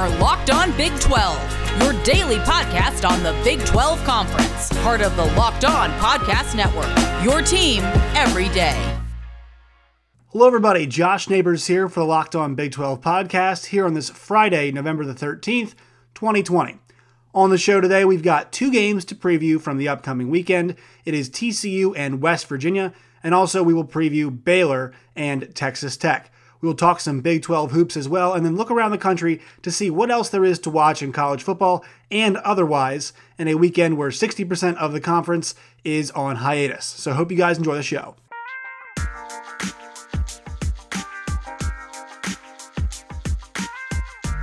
are Locked On Big 12, your daily podcast on the Big 12 Conference, part of the Locked On Podcast Network. Your team every day. Hello, everybody. Josh Neighbors here for the Locked On Big 12 podcast here on this Friday, November the 13th, 2020. On the show today, we've got two games to preview from the upcoming weekend. It is TCU and West Virginia, and also we will preview Baylor and Texas Tech. We will talk some Big 12 hoops as well, and then look around the country to see what else there is to watch in college football and otherwise in a weekend where 60% of the conference is on hiatus. So, hope you guys enjoy the show.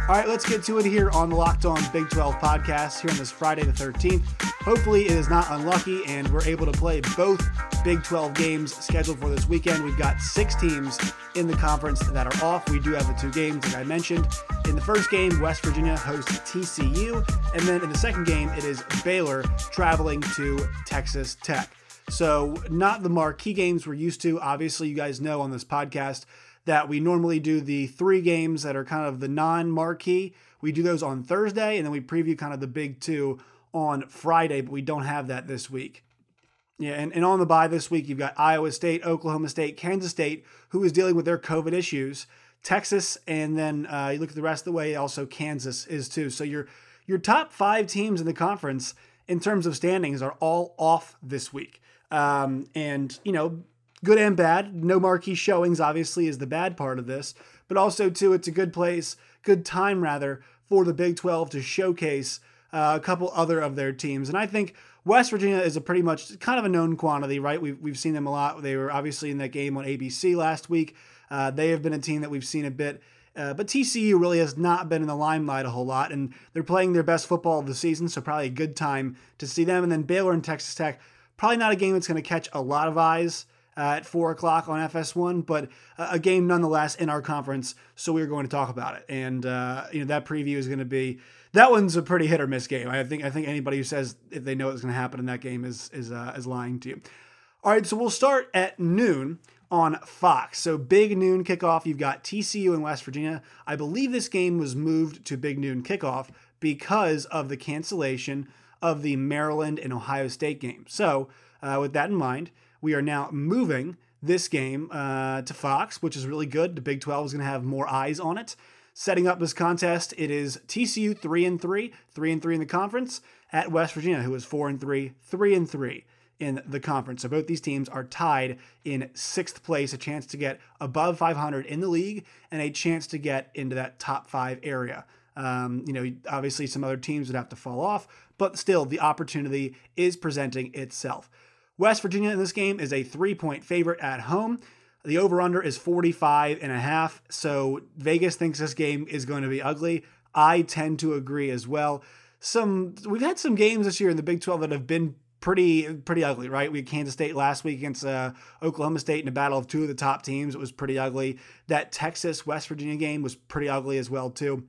All right, let's get to it here on the Locked On Big 12 podcast here on this Friday the 13th. Hopefully, it is not unlucky and we're able to play both Big 12 games scheduled for this weekend. We've got six teams in the conference that are off. We do have the two games, like I mentioned. In the first game, West Virginia hosts TCU. And then in the second game, it is Baylor traveling to Texas Tech. So, not the marquee games we're used to. Obviously, you guys know on this podcast that we normally do the three games that are kind of the non marquee. We do those on Thursday, and then we preview kind of the big two on Friday, but we don't have that this week. Yeah, and, and on the bye this week, you've got Iowa State, Oklahoma State, Kansas State, who is dealing with their COVID issues, Texas, and then uh, you look at the rest of the way, also Kansas is too. So your your top five teams in the conference in terms of standings are all off this week. Um, and, you know, good and bad. No marquee showings, obviously, is the bad part of this, but also, too, it's a good place, good time rather, for the Big 12 to showcase uh, a couple other of their teams. And I think West Virginia is a pretty much kind of a known quantity, right? We've, we've seen them a lot. They were obviously in that game on ABC last week. Uh, they have been a team that we've seen a bit. Uh, but TCU really has not been in the limelight a whole lot, and they're playing their best football of the season, so probably a good time to see them. And then Baylor and Texas Tech, probably not a game that's going to catch a lot of eyes at 4 o'clock on FS1, but a game nonetheless in our conference. So we are going to talk about it. And, uh, you know, that preview is going to be. That one's a pretty hit or miss game. I think I think anybody who says if they know what's going to happen in that game is is uh, is lying to you. All right, so we'll start at noon on Fox. So big noon kickoff. You've got TCU in West Virginia. I believe this game was moved to big noon kickoff because of the cancellation of the Maryland and Ohio State game. So uh, with that in mind, we are now moving this game uh, to Fox, which is really good. The Big 12 is going to have more eyes on it. Setting up this contest, it is TCU 3 and 3, 3 and 3 in the conference at West Virginia, who is 4 and 3, 3 and 3 in the conference. So both these teams are tied in sixth place, a chance to get above 500 in the league and a chance to get into that top five area. Um, you know, obviously some other teams would have to fall off, but still the opportunity is presenting itself. West Virginia in this game is a three point favorite at home. The over under is 45 and a half. So Vegas thinks this game is going to be ugly. I tend to agree as well. Some we've had some games this year in the Big 12 that have been pretty pretty ugly, right? We had Kansas State last week against uh, Oklahoma State in a battle of two of the top teams. It was pretty ugly. That Texas West Virginia game was pretty ugly as well too.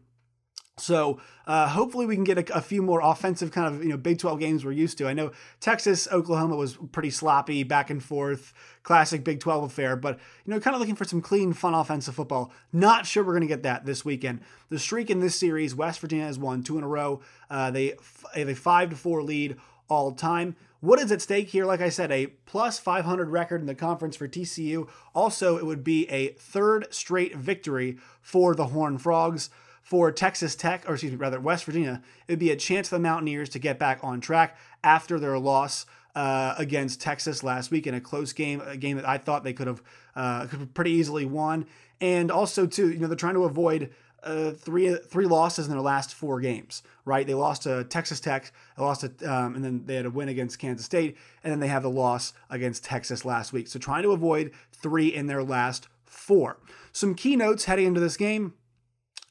So uh, hopefully we can get a, a, few more offensive kind of you know Big 12 games we're used to. I know Texas Oklahoma was pretty sloppy back and forth, classic Big 12 affair, but you know kind of looking for some clean, fun offensive football. Not sure we're going to get that this weekend. The streak in this series, West Virginia has won two in a row. Uh, they have a five to four lead all time. What is at stake here? Like I said, a plus 500 record in the conference for TCU. Also, it would be a third straight victory for the Horned Frogs for Texas Tech, or excuse me, rather West Virginia, it would be a chance for the Mountaineers to get back on track after their loss uh, against Texas last week in a close game, a game that I thought they could have, uh, pretty easily won. And also, too, you know, they're trying to avoid uh, three three losses in their last four games. Right? They lost to Texas Tech, they lost to, um, and then they had a win against Kansas State, and then they have the loss against Texas last week. So trying to avoid three in their last four. Some keynotes heading into this game.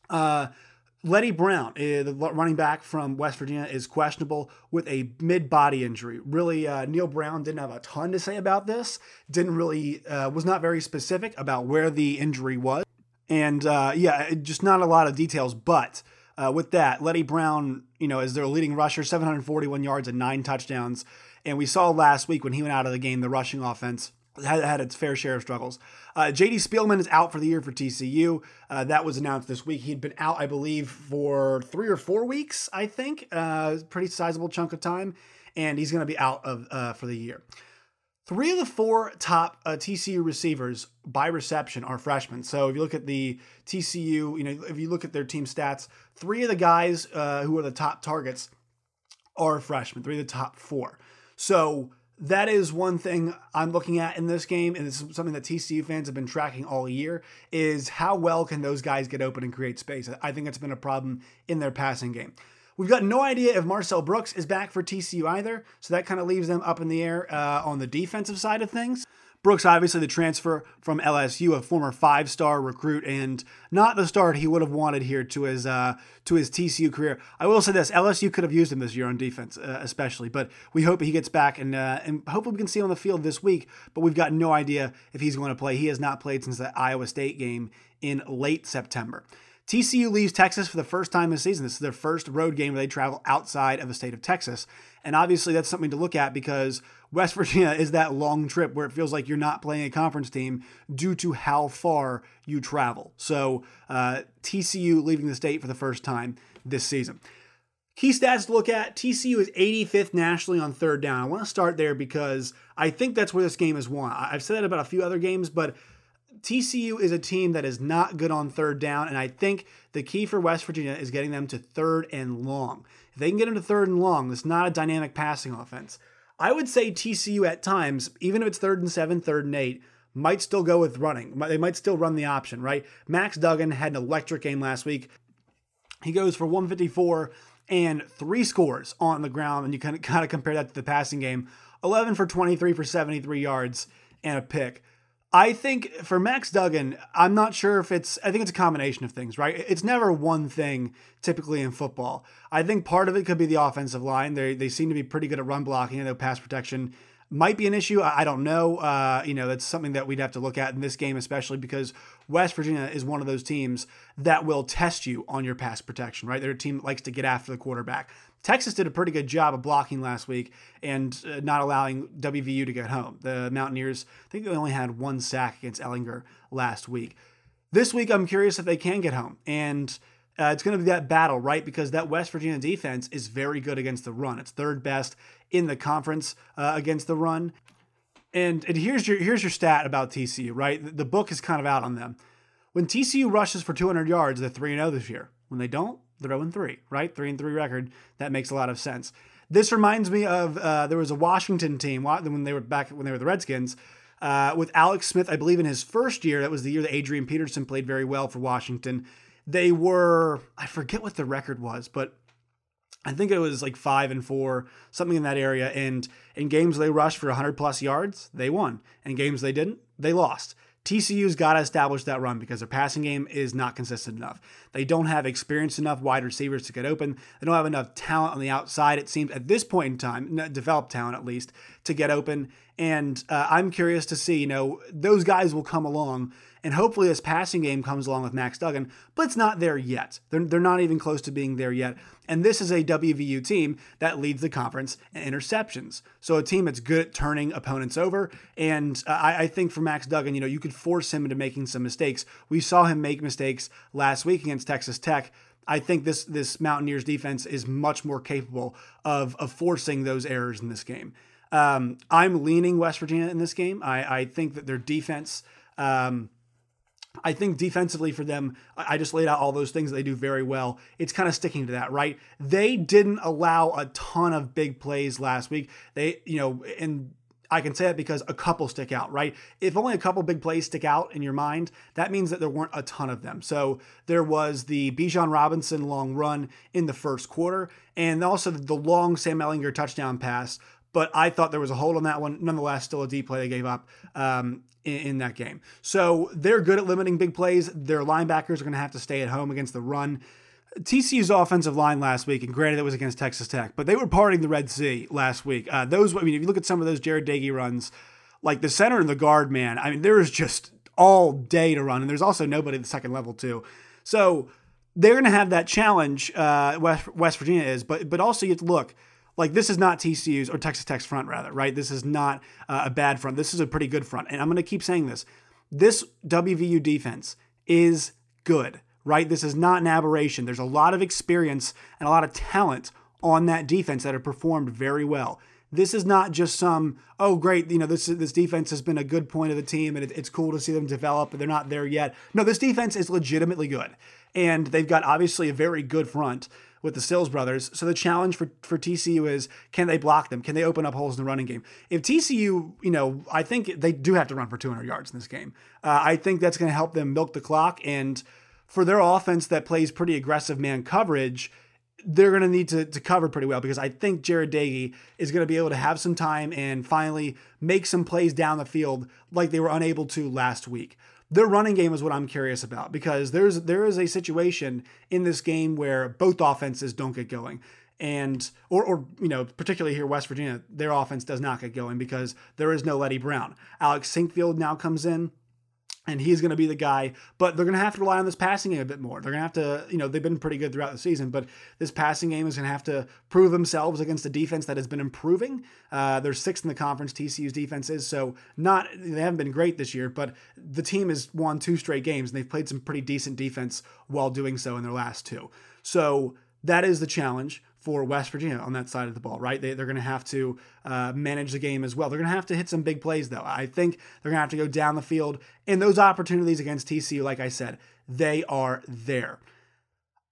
Uh, Leddie Brown, uh, the running back from West Virginia, is questionable with a mid body injury. Really, uh, Neal Brown didn't have a ton to say about this. Didn't really, uh, was not very specific about where the injury was. And uh, yeah, just not a lot of details. But uh, with that, Leddie Brown, you know, is their leading rusher, 741 yards and nine touchdowns. And we saw last week when he went out of the game, the rushing offense had, had its fair share of struggles. Uh, JD Spielman is out for the year for TCU. Uh, that was announced this week. He'd been out, I believe, for three or four weeks, I think, uh, pretty sizable chunk of time, and he's going to be out of uh, for the year. Three of the four top uh, TCU receivers by reception are freshmen. So if you look at the TCU, you know, if you look at their team stats, three of the guys uh, who are the top targets are freshmen. Three of the top four. So that is one thing I'm looking at in this game, and it's something that TCU fans have been tracking all year. Is how well can those guys get open and create space? I think it's been a problem in their passing game. We've got no idea if Marcel Brooks is back for TCU either, so that kind of leaves them up in the air uh, on the defensive side of things. Brooks, obviously, the transfer from LSU, a former five-star recruit, and not the start he would have wanted here to his uh, to his TCU career. I will say this: LSU could have used him this year on defense, uh, especially. But we hope he gets back, and uh, and hopefully we can see him on the field this week. But we've got no idea if he's going to play. He has not played since the Iowa State game in late September. TCU leaves Texas for the first time this season. This is their first road game where they travel outside of the state of Texas. And obviously, that's something to look at because West Virginia is that long trip where it feels like you're not playing a conference team due to how far you travel. So, uh, TCU leaving the state for the first time this season. Key stats to look at TCU is 85th nationally on third down. I want to start there because I think that's where this game is won. I've said that about a few other games, but TCU is a team that is not good on third down, and I think the key for West Virginia is getting them to third and long. If they can get them to third and long, it's not a dynamic passing offense. I would say TCU at times, even if it's third and seven, third and eight, might still go with running. They might still run the option, right? Max Duggan had an electric game last week. He goes for 154 and three scores on the ground, and you kind of, kind of compare that to the passing game 11 for 23 for 73 yards and a pick. I think for Max Duggan, I'm not sure if it's, I think it's a combination of things, right? It's never one thing typically in football. I think part of it could be the offensive line. They, they seem to be pretty good at run blocking, and their pass protection might be an issue. I, don't know. Uh, you know, that's something that we'd have to look at in this game, especially because West Virginia is one of those teams that will test you on your pass protection, right? They're a team that likes to get after the quarterback. Texas did a pretty good job of blocking last week and uh, not allowing WVU to get home. The Mountaineers, I think they only had one sack against Ehlinger last week. This week, I'm curious if they can get home. And uh, it's going to be that battle, right? Because that West Virginia defense is very good against the run. It's third best in the conference uh, against the run. And, and here's your here's your stat about TCU, right? The book is kind of out on them. When TCU rushes for 200 yards, they're 3 0 this year. When they don't, they're 0 3, right? 3 and 3 record. That makes a lot of sense. This reminds me of uh, there was a Washington team when they were back when they were the Redskins uh, with Alex Smith. I believe in his first year, that was the year that Adrian Peterson played very well for Washington. They were I forget what the record was, but I think it was like five and four, something in that area. And in games they rushed for 100 plus yards, they won. In games they didn't, they lost. TCU's got to establish that run because their passing game is not consistent enough. They don't have experienced enough wide receivers to get open. They don't have enough talent on the outside, it seems, at this point in time, developed talent at least, to get open. And uh, I'm curious to see, you know, those guys will come along and hopefully this passing game comes along with Max Duggan, but it's not there yet. They're, they're not even close to being there yet. And this is a WVU team that leads the conference in interceptions. So a team that's good at turning opponents over. And uh, I, I, think for Max Duggan, you know, you could force him into making some mistakes. We saw him make mistakes last week against Texas Tech. I think this this Mountaineers defense is much more capable of, of forcing those errors in this game. Um, I'm leaning West Virginia in this game. I, I think that their defense um, I think defensively for them, I just laid out all those things they do very well. It's kind of sticking to that, right? They didn't allow a ton of big plays last week. They, you know, and I can say that because a couple stick out, right? If only a couple big plays stick out in your mind, that means that there weren't a ton of them. So there was the Bijan Robinson long run in the first quarter, and also the long Sam Ehlinger touchdown pass but I thought there was a hold on that one. Nonetheless, still a deep play they gave up um, in, in, that game. So they're good at limiting big plays. Their linebackers are going to have to stay at home against the run. TCU's offensive line last week, and granted it was against Texas Tech, but they were parting the Red Sea last week. Uh, those, I mean, if you look at some of those Jarret Doege runs, like the center and the guard, man, I mean, there is just all day to run, and there's also nobody at the second level too. So they're going to have that challenge. Uh, West West Virginia is, but but also you have to look like this is not TCU's or Texas Tech's front, rather, right? This is not uh, a bad front. This is a pretty good front. And I'm going to keep saying this. This WVU defense is good, right? This is not an aberration. There's a lot of experience and a lot of talent on that defense that have performed very well. This is not just some oh great you know this this defense has been a good point of the team and it, it's cool to see them develop but they're not there yet. No, this defense is legitimately good and they've got obviously a very good front with the Stills brothers. So the challenge for, for TCU is can they block them? Can they open up holes in the running game? If TCU, you know, I think they do have to run for 200 yards in this game. Uh, I think that's going to help them milk the clock. And for their offense that plays pretty aggressive man coverage, they're going to need to, to cover pretty well because I think Jarret Doege is going to be able to have some time and finally make some plays down the field like they were unable to last week. Their running game is what I'm curious about because there's there is a situation in this game where both offenses don't get going. And or or you know, particularly here West Virginia, their offense does not get going because there is no Leddie Brown. Alex Sinkfield now comes in and he's going to be the guy. But they're going to have to rely on this passing game a bit more. They're going to have to, you know, they've been pretty good throughout the season, but this passing game is going to have to prove themselves against a defense that has been improving. Uh, they're sixth in the conference. TCU's defense is so not they haven't been great this year, but the team has won two straight games and they've played some pretty decent defense while doing so in their last two. So that is the challenge for West Virginia on that side of the ball, right? They, they're going to have to uh, manage the game as well. They're going to have to hit some big plays, though. I think they're going to have to go down the field. And those opportunities against TCU, like I said, they are there.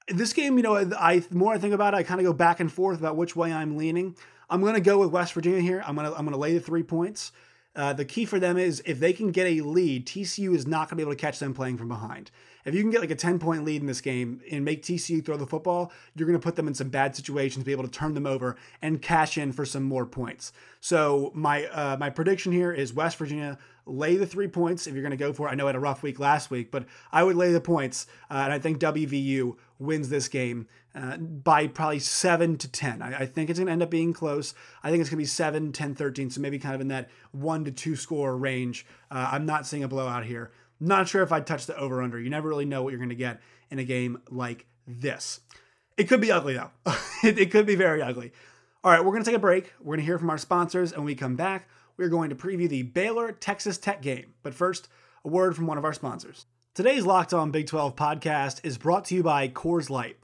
This game, you know, I more I think about it, I kind of go back and forth about which way I'm leaning. I'm going to go with West Virginia here. I'm going to I'm going to lay the three points. Uh, the key for them is if they can get a lead, TCU is not going to be able to catch them playing from behind. If you can get like a 10 point lead in this game and make TCU throw the football, you're going to put them in some bad situations, be able to turn them over and cash in for some more points. So my uh, my prediction here is West Virginia lay the three points if you're going to go for it. I know I had a rough week last week, but I would lay the points, uh, and I think WVU wins this game uh, by probably 7 to 10. I, I think it's going to end up being close. I think it's going to be 7, 10, 13, so maybe kind of in that 1 to 2 score range. Uh, I'm not seeing a blowout here. Not sure if I'd touch the over under. You never really know what you're going to get in a game like this. It could be ugly, though. it, it could be very ugly. All right, we're going to take a break. We're going to hear from our sponsors, and when we come back, we're going to preview the Baylor Texas Tech game. But first, a word from one of our sponsors. Today's Locked On Big 12 podcast is brought to you by Coors Light.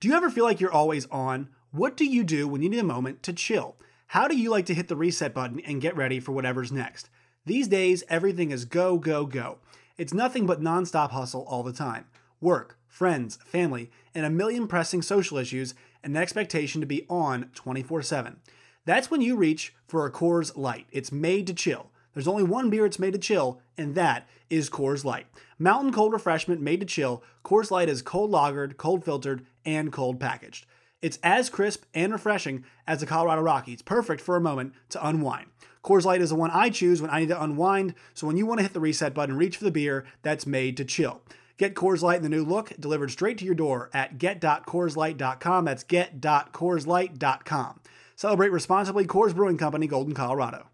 Do you ever feel like you're always on? What do you do when you need a moment to chill? How do you like to hit the reset button and get ready for whatever's next? These days, everything is go, go, go. It's nothing but nonstop hustle all the time work, friends, family, and a million pressing social issues, and the expectation to be on 24 7. That's when you reach for a Coors Light. It's made to chill. There's only one beer it's made to chill, and that is Coors Light. Mountain cold refreshment made to chill, Coors Light is cold lagered, cold filtered, and cold packaged. It's as crisp and refreshing as the Colorado Rockies, perfect for a moment to unwind. Coors Light is the one I choose when I need to unwind, so when you want to hit the reset button, reach for the beer that's made to chill. Get Coors Light in the new look delivered straight to your door at get.coorslight.com. That's get.coorslight.com. Celebrate responsibly, Coors Brewing Company, Golden, Colorado.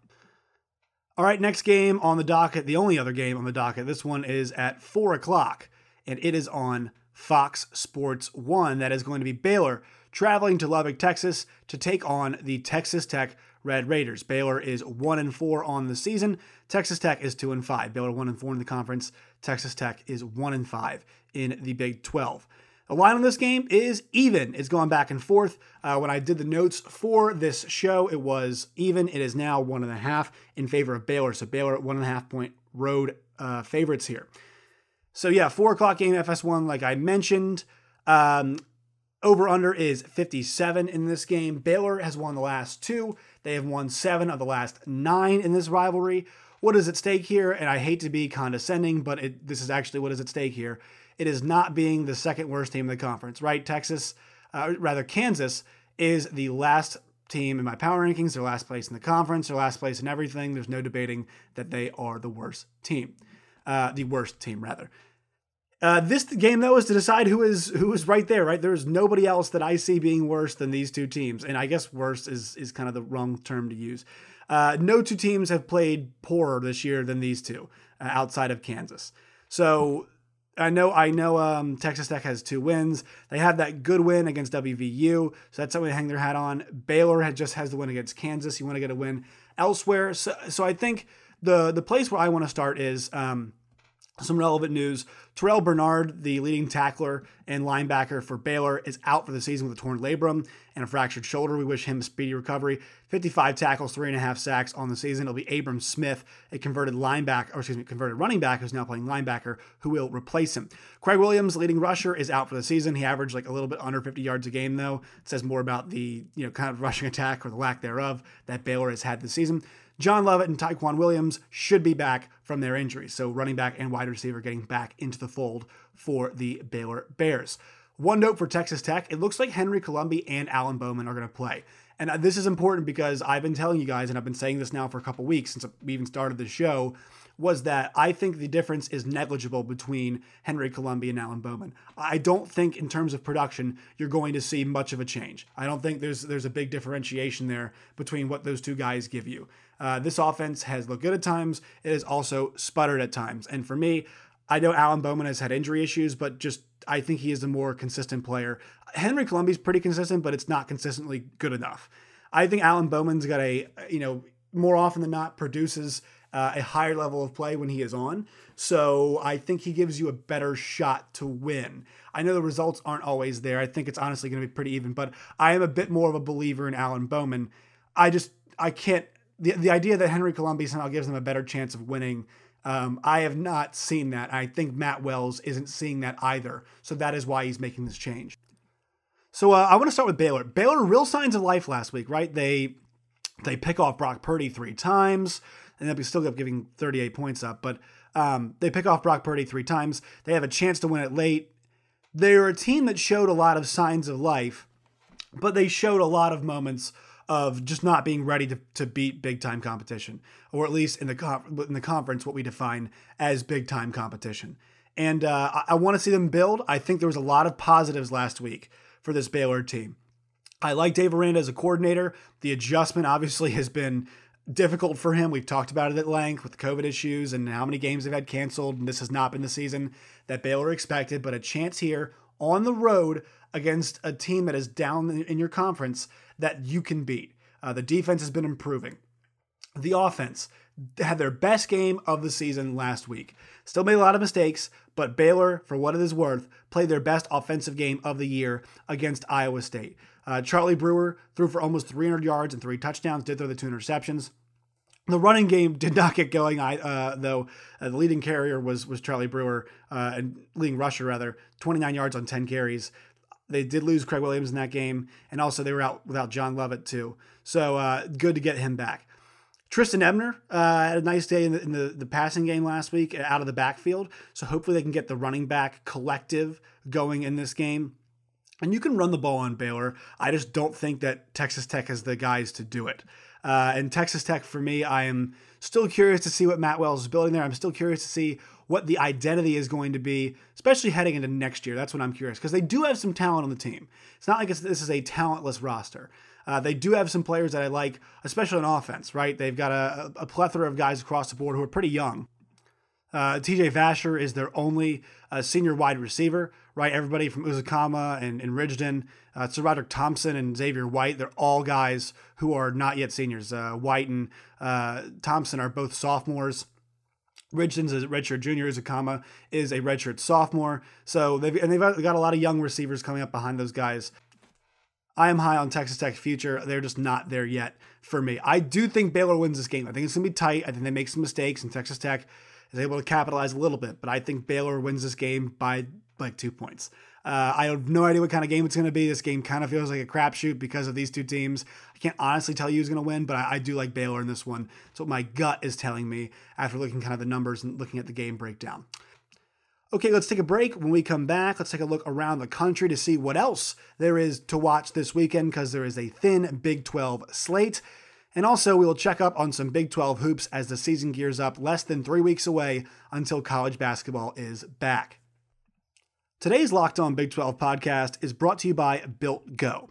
All right, next game on the docket, the only other game on the docket. This one is at 4 o'clock, and it is on Fox Sports 1. That is going to be Baylor traveling to Lubbock, Texas to take on the Texas Tech Red Raiders. Baylor is 1 and 4 on the season. Texas Tech is 2 and 5. Baylor 1 and 4 in the conference. Texas Tech is 1 and 5 in the Big 12. The line on this game is even. It's going back and forth. Uh, when I did the notes for this show, it was even. It is now one and a half in favor of Baylor. So Baylor at one and a half point road uh, favorites here. So yeah, four o'clock game FS1, like I mentioned. Um, over under is 57 in this game. Baylor has won the last two. They have won seven of the last nine in this rivalry. What is at stake here? And I hate to be condescending, but it, this is actually what is at stake here. It is not being the second worst team in the conference, right? Texas, uh, rather, Kansas is the last team in my power rankings. They're last place in the conference. They're last place in everything. There's no debating that they are the worst team, uh, the worst team rather. Uh, this game though is to decide who is who is right there. Right, there's nobody else that I see being worse than these two teams, and I guess worse is is kind of the wrong term to use. Uh, no two teams have played poorer this year than these two, uh, outside of Kansas. So I know I know um, Texas Tech has two wins. They have that good win against WVU, so that's something to hang their hat on. Baylor had just has the win against Kansas. You want to get a win elsewhere, so so I think the the place where I want to start is um, some relevant news. Terrell Bernard, the leading tackler and linebacker for Baylor, is out for the season with a torn labrum and a fractured shoulder. We wish him a speedy recovery. 55 tackles, three and a half sacks on the season. It'll be Abram Smith, a converted linebacker, or excuse me, converted running back who's now playing linebacker, who will replace him. Craig Williams, leading rusher, is out for the season. He averaged like a little bit under 50 yards a game, though. It says more about the you know kind of rushing attack or the lack thereof that Baylor has had this season. John Lovett and Tyquan Williams should be back from their injuries. So, running back and wide receiver getting back into the fold for the Baylor Bears. One note for Texas Tech it looks like Henry Colombi and Alan Bowman are going to play. And uh, this is important because I've been telling you guys, and I've been saying this now for a couple weeks since we even started the show, was that I think the difference is negligible between Henry Colombi and Alan Bowman. I don't think in terms of production you're going to see much of a change. I don't think there's there's a big differentiation there between what those two guys give you. Uh, this offense has looked good at times. It has also sputtered at times. And for me, I know Alan Bowman has had injury issues, but just I think he is a more consistent player. Henry Colombi's pretty consistent, but it's not consistently good enough. I think Alan Bowman's got a, you know, more often than not produces uh, a higher level of play when he is on. So I think he gives you a better shot to win. I know the results aren't always there. I think it's honestly going to be pretty even, but I am a bit more of a believer in Alan Bowman. I just, I can't the, the idea that Henry Colombi somehow gives them a better chance of winning, um, I have not seen that. I think Matt Wells isn't seeing that either. So that is why he's making this change. So uh, I want to start with Baylor. Baylor, real signs of life last week, right? They they pick off Brock Purdy three times, and they'll still up giving 38 points up, but um, they pick off Brock Purdy three times. They have a chance to win it late. They're a team that showed a lot of signs of life, but they showed a lot of moments of just not being ready to, to beat big time competition, or at least in the in the conference, what we define as big time competition. And uh, I, I want to see them build. I think there was a lot of positives last week for this Baylor team. I like Dave Aranda as a coordinator. The adjustment obviously has been difficult for him. We've talked about it at length with COVID issues and how many games they've had canceled. And this has not been the season that Baylor expected, but a chance here on the road against a team that is down in your conference that you can beat. Uh, the defense has been improving. The offense had their best game of the season last week. Still made a lot of mistakes, but Baylor, for what it is worth, played their best offensive game of the year against Iowa State. Uh, Charlie Brewer threw for almost 300 yards and three touchdowns, did throw the two interceptions. The running game did not get going, uh, though. Uh, the leading carrier was was Charlie Brewer, uh, and leading rusher rather, 29 yards on 10 carries. They did lose Craig Williams in that game, and also they were out without John Lovett too. So uh, good to get him back. Trestan Ebner uh, had a nice day in, the, in the, the passing game last week out of the backfield. So hopefully they can get the running back collective going in this game. And you can run the ball on Baylor. I just don't think that Texas Tech has the guys to do it. Uh, and Texas Tech, for me, I am still curious to see what Matt Wells is building there. I'm still curious to see what the identity is going to be, especially heading into next year. That's what I'm curious because they do have some talent on the team. It's not like this is a talentless roster. Uh, they do have some players that I like, especially on offense, right? They've got a, a plethora of guys across the board who are pretty young. Uh, TJ Vasher is their only uh, senior wide receiver, right? Everybody from Ezukanma and, and Rigdon, uh, to Roderick Thompson and Xavier White, they're all guys who are not yet seniors. Uh, White and uh, Thompson are both sophomores. Rigdon's a redshirt junior. Ezukanma is a redshirt sophomore. So they've and they've got a lot of young receivers coming up behind those guys. I am high on Texas Tech's future. They're just not there yet for me. I do think Baylor wins this game. I think it's gonna be tight. I think they make some mistakes, and Texas Tech is able to capitalize a little bit. But I think Baylor wins this game by like two points. Uh, I have no idea what kind of game it's going to be. This game kind of feels like a crapshoot because of these two teams. I can't honestly tell you who's going to win, but I, I, do like Baylor in this one. That's what my gut is telling me after looking kind of the numbers and looking at the game breakdown. Okay, let's take a break. When we come back, let's take a look around the country to see what else there is to watch this weekend because there is a thin Big 12 slate. And also, we will check up on some Big 12 hoops as the season gears up less than three weeks away until college basketball is back. Today's Locked On Big 12 podcast is brought to you by Built Go.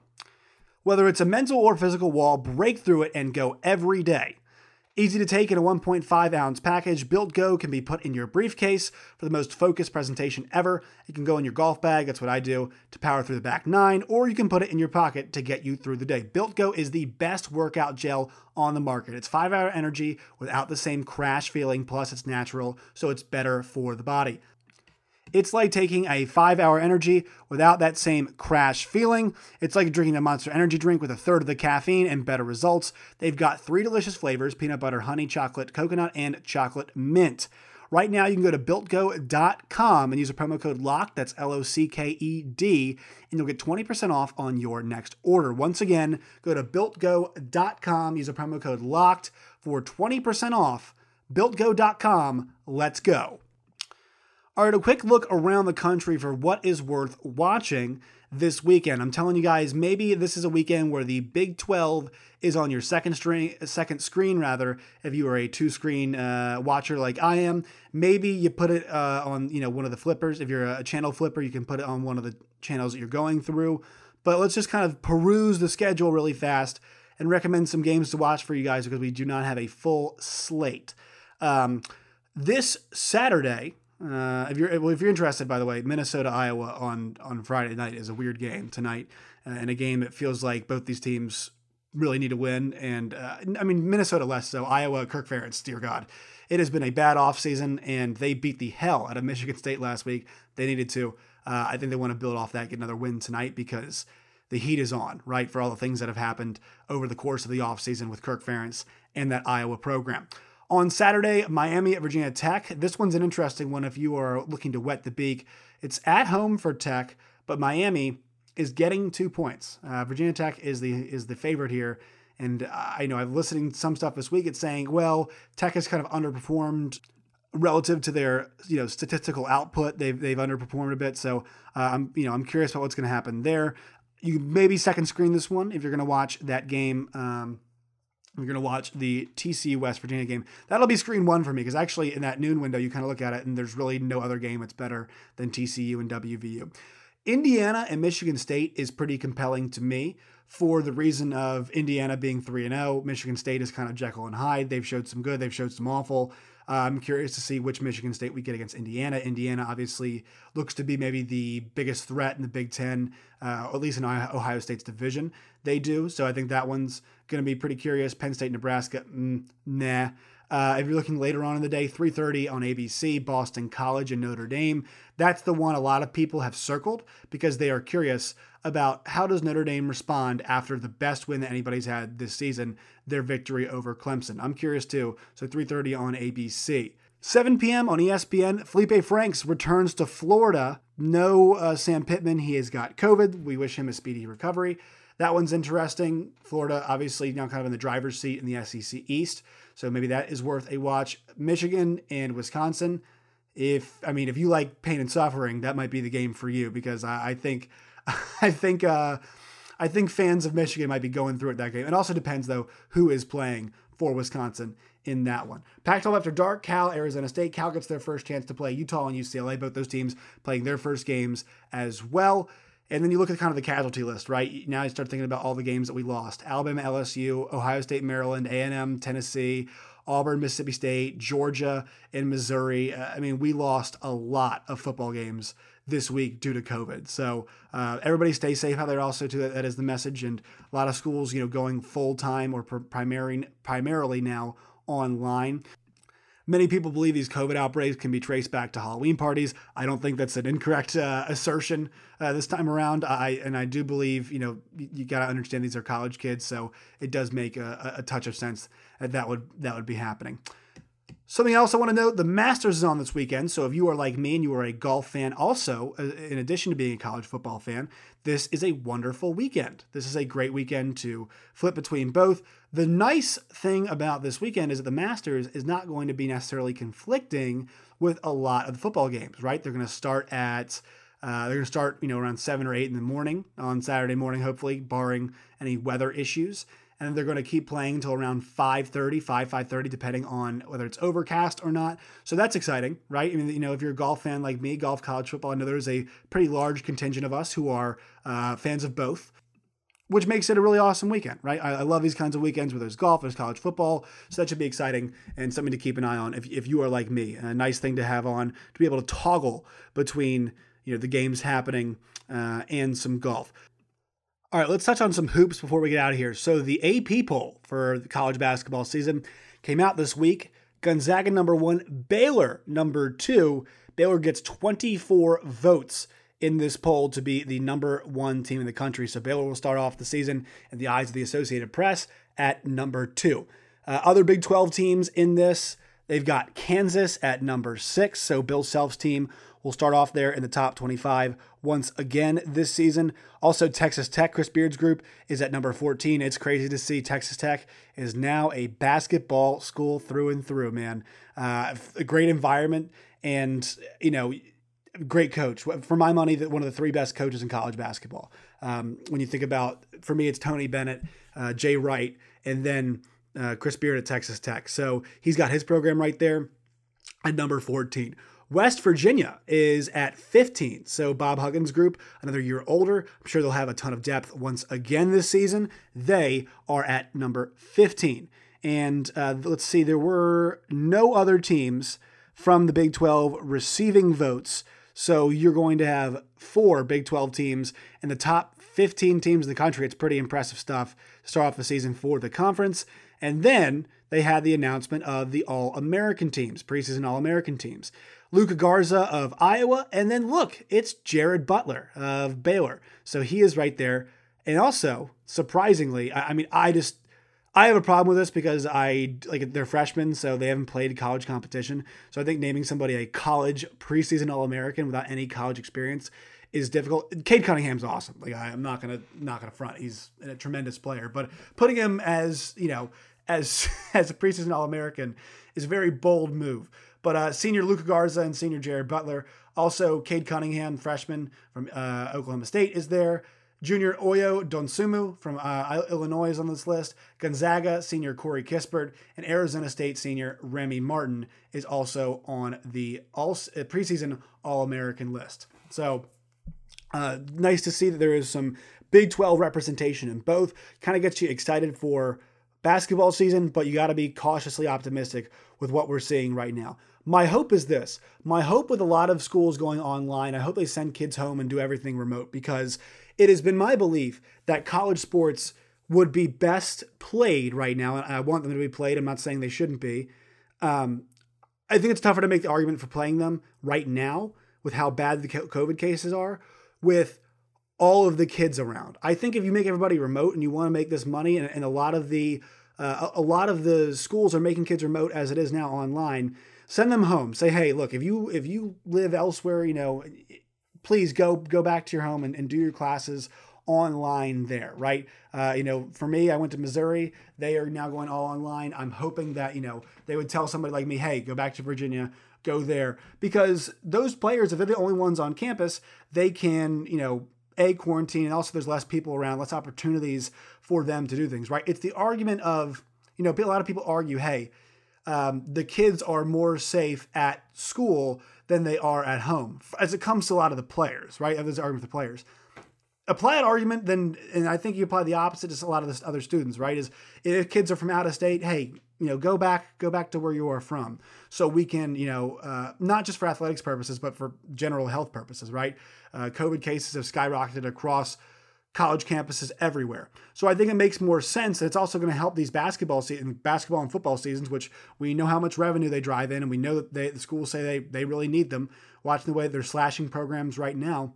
Whether it's a mental or physical wall, break through it and go every day. Easy to take in a 1.5 ounce package, Built Go can be put in your briefcase for the most focused presentation ever. It can go in your golf bag, that's what I do, to power through the back nine, or you can put it in your pocket to get you through the day. Built Go is the best workout gel on the market. It's five hour energy without the same crash feeling, plus it's natural, so it's better for the body. It's like taking a five hour energy without that same crash feeling. It's like drinking a monster energy drink with a third of the caffeine and better results. They've got three delicious flavors peanut butter, honey, chocolate, coconut, and chocolate mint. Right now, you can go to builtgo.com and use a promo code LOCK, that's L O C K E D, and you'll get 20% off on your next order. Once again, go to builtgo.com, use a promo code LOCKED for 20% off. Builtgo.com, let's go. All right, a quick look around the country for what is worth watching this weekend. I'm telling you guys, maybe this is a weekend where the Big 12 is on your second string, second screen rather. If you are a two screen uh, watcher like I am, maybe you put it uh, on you know one of the flippers. If you're a channel flipper, you can put it on one of the channels that you're going through. But let's just kind of peruse the schedule really fast and recommend some games to watch for you guys because we do not have a full slate. Um, this Saturday, uh, if you're well, if you're interested, by the way, Minnesota Iowa on on Friday night is a weird game tonight, uh, and a game that feels like both these teams really need to win. And uh, I mean Minnesota less so. Iowa, Kirk Ferentz, dear God, it has been a bad offseason, and they beat the hell out of Michigan State last week. They needed to. Uh, I think they want to build off that, get another win tonight because the heat is on, right, for all the things that have happened over the course of the offseason with Kirk Ferentz and that Iowa program. On Saturday, Miami at Virginia Tech. This one's an interesting one if you are looking to wet the beak. It's at home for Tech, but Miami is getting two points. Uh, Virginia Tech is the is the favorite here, and I know I've listening to some stuff this week. It's saying, well, Tech has kind of underperformed relative to their you know statistical output. They've they've underperformed a bit, so uh, I'm you know I'm curious about what's going to happen there. You maybe second screen this one if you're going to watch that game. Um, we're going to watch the TCU West Virginia game. That'll be screen one for me because actually in that noon window, you kind of look at it and there's really no other game that's better than TCU and WVU. Indiana and Michigan State is pretty compelling to me for the reason of Indiana being 3 0. Michigan State is kind of Jekyll and Hyde. They've showed some good, they've showed some awful. I'm curious to see which Michigan State we get against Indiana. Indiana obviously looks to be maybe the biggest threat in the Big Ten, uh, or at least in Ohio State's division. They do. So I think that one's going to be pretty curious. Penn State, Nebraska, mm, nah. Uh, if you're looking later on in the day, 3:30 on ABC, Boston College and Notre Dame. That's the one a lot of people have circled because they are curious about how does Notre Dame respond after the best win that anybody's had this season, their victory over Clemson. I'm curious too. So 3:30 on ABC. 7 p.m. on ESPN, Felipe Franks returns to Florida. No uh, Sam Pittman. He has got COVID. We wish him a speedy recovery. That one's interesting. Florida, obviously, now kind of in the driver's seat in the SEC East. So maybe that is worth a watch. Michigan and Wisconsin. If I mean, if you like pain and suffering, that might be the game for you because I, I think, I think, uh, I think fans of Michigan might be going through it that game. It also depends though who is playing for Wisconsin in that one. Pac-12 after dark, Cal, Arizona State. Cal gets their first chance to play Utah and UCLA. Both those teams playing their first games as well. And then you look at kind of the casualty list, right? Now you start thinking about all the games that we lost: Alabama, LSU, Ohio State, Maryland, A&M, Tennessee, Auburn, Mississippi State, Georgia, and Missouri. Uh, I mean, we lost a lot of football games this week due to COVID. So uh, everybody stay safe out there. Also, too, that is the message. And a lot of schools, you know, going full time or primary primarily now online. Many people believe these COVID outbreaks can be traced back to Halloween parties. I don't think that's an incorrect uh, assertion uh, this time around. I and I do believe you know you, got to understand these are college kids, so it does make a, a touch of sense that that would that would be happening. Something else I want to note the Masters is on this weekend. So if you are like me and you are a golf fan, also, uh, in addition to being a college football fan, this is a wonderful weekend. This is a great weekend to flip between both. The nice thing about this weekend is that the Masters is not going to be necessarily conflicting with a lot of the football games, right? They're going to start at. Uh, they're going to start, you know, around seven or eight in the morning on Saturday morning, hopefully, barring any weather issues and they're going to keep playing until around 5.30 5 5.30 depending on whether it's overcast or not so that's exciting right i mean you know if you're a golf fan like me golf college football i know there's a pretty large contingent of us who are uh, fans of both which makes it a really awesome weekend, right? I, I, love these kinds of weekends where there's golf, there's college football. So that should be exciting and something to keep an eye on if, if you are like me. A nice thing to have on to be able to toggle between you know the games happening uh, and some golf. All right, let's touch on some hoops before we get out of here. So the AP poll for the college basketball season came out this week. Gonzaga number one, Baylor number two. Baylor gets 24 votes in this poll to be the number one team in the country. So Baylor will start off the season in the eyes of the Associated Press at number two. Uh, other Big 12 teams in this, they've got Kansas at number six. So Bill Self's team will start off there in the top 25 once again this season. Also, Texas Tech, Chris Beard's group, is at number 14. It's crazy to see Texas Tech is now a basketball school through and through, man. Uh, a great environment and, you know, great coach. For my money, one of the three best coaches in college basketball. Um, when you think about, for me, it's Tony Bennett, uh, Jay Wright, and then uh, Chris Beard at Texas Tech. So he's got his program right there at number 14. West Virginia is at 15. So Bob Huggins' group, another year older. I'm sure they'll have a ton of depth once again this season. They are at number 15. And uh, let's see, there were no other teams from the Big 12 receiving votes so you're going to have four Big 12 teams in the top 15 teams in the country. It's pretty impressive stuff to start off the season for the conference. And then they had the announcement of the All American teams, preseason All American teams. Luka Garza of Iowa, and then look, it's Jared Butler of Baylor. So he is right there. And also, surprisingly, I, mean, I just I have a problem with this because I like they're freshmen, so they haven't played college competition. So I think naming somebody a college preseason All American without any college experience is difficult. Cade Cunningham's awesome. Like I'm not gonna not gonna front. He's a tremendous player, but putting him as you know as as a preseason All American is a very bold move. But uh, senior Luka Garza and senior Jared Butler, also Cade Cunningham, freshman from uh, Oklahoma State, is there. Junior Ayo Dosunmu from uh, Illinois is on this list. Gonzaga senior Corey Kispert and Arizona State senior Remy Martin is also on the all uh, preseason All American list. So uh, nice to see that there is some Big 12 representation in both. Kind of gets you excited for basketball season, but you got to be cautiously optimistic with what we're seeing right now. My hope is this. My hope with a lot of schools going online, I hope they send kids home and do everything remote because it has been my belief that college sports would be best played right now, and I want them to be played. I'm not saying they shouldn't be. Um, I think it's tougher to make the argument for playing them right now with how bad the COVID cases are, with all of the kids around. I think if you make everybody remote and you want to make this money, and, and a lot of the uh, a lot of the schools are making kids remote as it is now online. Send them home. Say, hey, look, if you if you live elsewhere, you know, please go go back to your home and, and do your classes online there, right? Uh, you know, for me, I went to Missouri. They are now going all online. I'm hoping that, you know, they would tell somebody like me, hey, go back to Virginia, go there. Because those players, if they're the only ones on campus, they can, you know, A, quarantine, and also there's less people around, less opportunities for them to do things, right? It's the argument of, you know, a lot of people argue, hey, um, the kids are more safe at school than they are at home, as it comes to a lot of the players, right? There's an argument with the players. Apply that argument, then, and I think you apply the opposite to a lot of the other students, right? Is if kids are from out of state, hey, you know, go back, go back to where you are from, so we can, you know, uh, not just for athletics purposes, but for general health purposes, right? Uh, COVID cases have skyrocketed across college campuses everywhere. So I think it makes more sense. It's also going to help these basketball season, basketball and football seasons, which we know how much revenue they drive in, and we know that they, the schools say they they really need them. Watching the way they're slashing programs right now,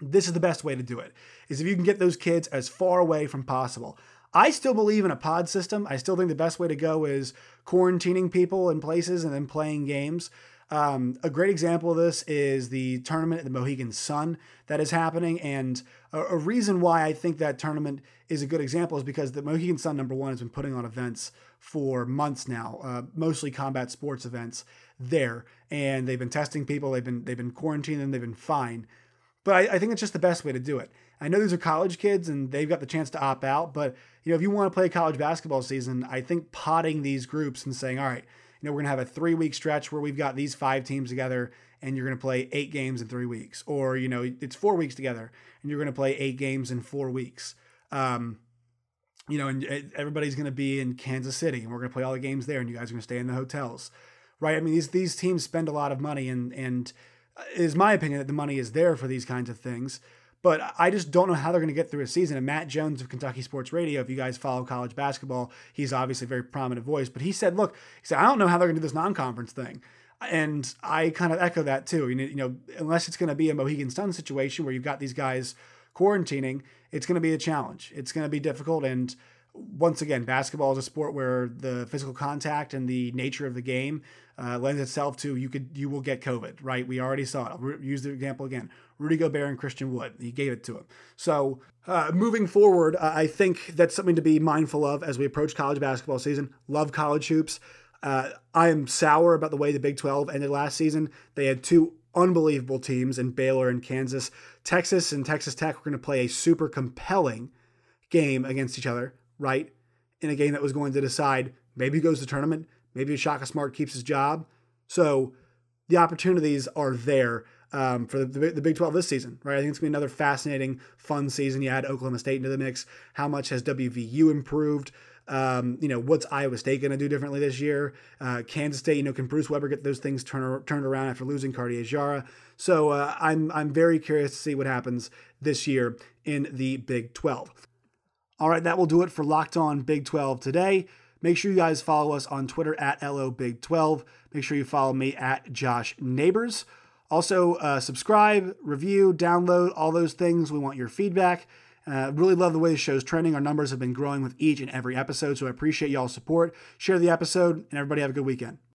this is the best way to do it. Is if you can get those kids as far away from possible. I still believe in a pod system. I still think the best way to go is quarantining people in places and then playing games. Um, a great example of this is the tournament at the Mohegan Sun that is happening. And a, a, reason why I think that tournament is a good example is because the Mohegan Sun, number one, has been putting on events for months now, uh, mostly combat sports events there. And they've been testing people, they've been, they've been quarantining them, they've been fine. But I, I think it's just the best way to do it. I know these are college kids and they've got the chance to opt out, but you know, if you want to play college basketball season, I think potting these groups and saying, all right, you know, we're going to have a three week stretch where we've got these five teams together and you're going to play eight games in three weeks. Or, you know, it's four weeks together and you're going to play eight games in four weeks. Um, you know, and everybody's going to be in Kansas City, and we're going to play all the games there, and you guys are going to stay in the hotels, right? I mean, these these teams spend a lot of money, and and it is my opinion that the money is there for these kinds of things. But I just don't know how they're going to get through a season. And Matt Jones of Kentucky Sports Radio, if you guys follow college basketball, he's obviously a very prominent voice. But he said, look, he said, I don't know how they're going to do this non-conference thing. And I kind of echo that too. You know, unless it's going to be a Mohegan Sun situation where you've got these guys quarantining, it's going to be a challenge. It's going to be difficult. And once again, basketball is a sport where the physical contact and the nature of the game uh, lends itself to you could you will get COVID, right? We already saw it. I'll use the example again: Rudy Gobert and Christian Wood. He gave it to him. So uh, moving forward, I think that's something to be mindful of as we approach college basketball season. Love college hoops. Uh, I am sour about the way the Big 12 ended last season. They had two unbelievable teams in Baylor and Kansas. Texas and Texas Tech were going to play a super compelling game against each other, right? In a game that was going to decide maybe he goes to tournament, maybe Shaka Smart keeps his job. So the opportunities are there um, for the, the, Big 12 this season, right? I think it's going to be another fascinating, fun season. You add Oklahoma State into the mix. How much has WVU improved? Um, you know, what's Iowa State going to do differently this year? Uh, Kansas State, you know, can Bruce Weber get those things turn, turned around after losing Cartier Diarra? So uh, I'm I'm very curious to see what happens this year in the Big 12. All right, that will do it for Locked On Big 12 today. Make sure you guys follow us on Twitter at LO Big 12. Make sure you follow me at Josh Neighbors. Also, uh, subscribe, review, download, all those things. We want your feedback. Uh, really love the way the show's trending. Our numbers have been growing with each and every episode, so I appreciate y'all's support. Share the episode, and everybody have a good weekend.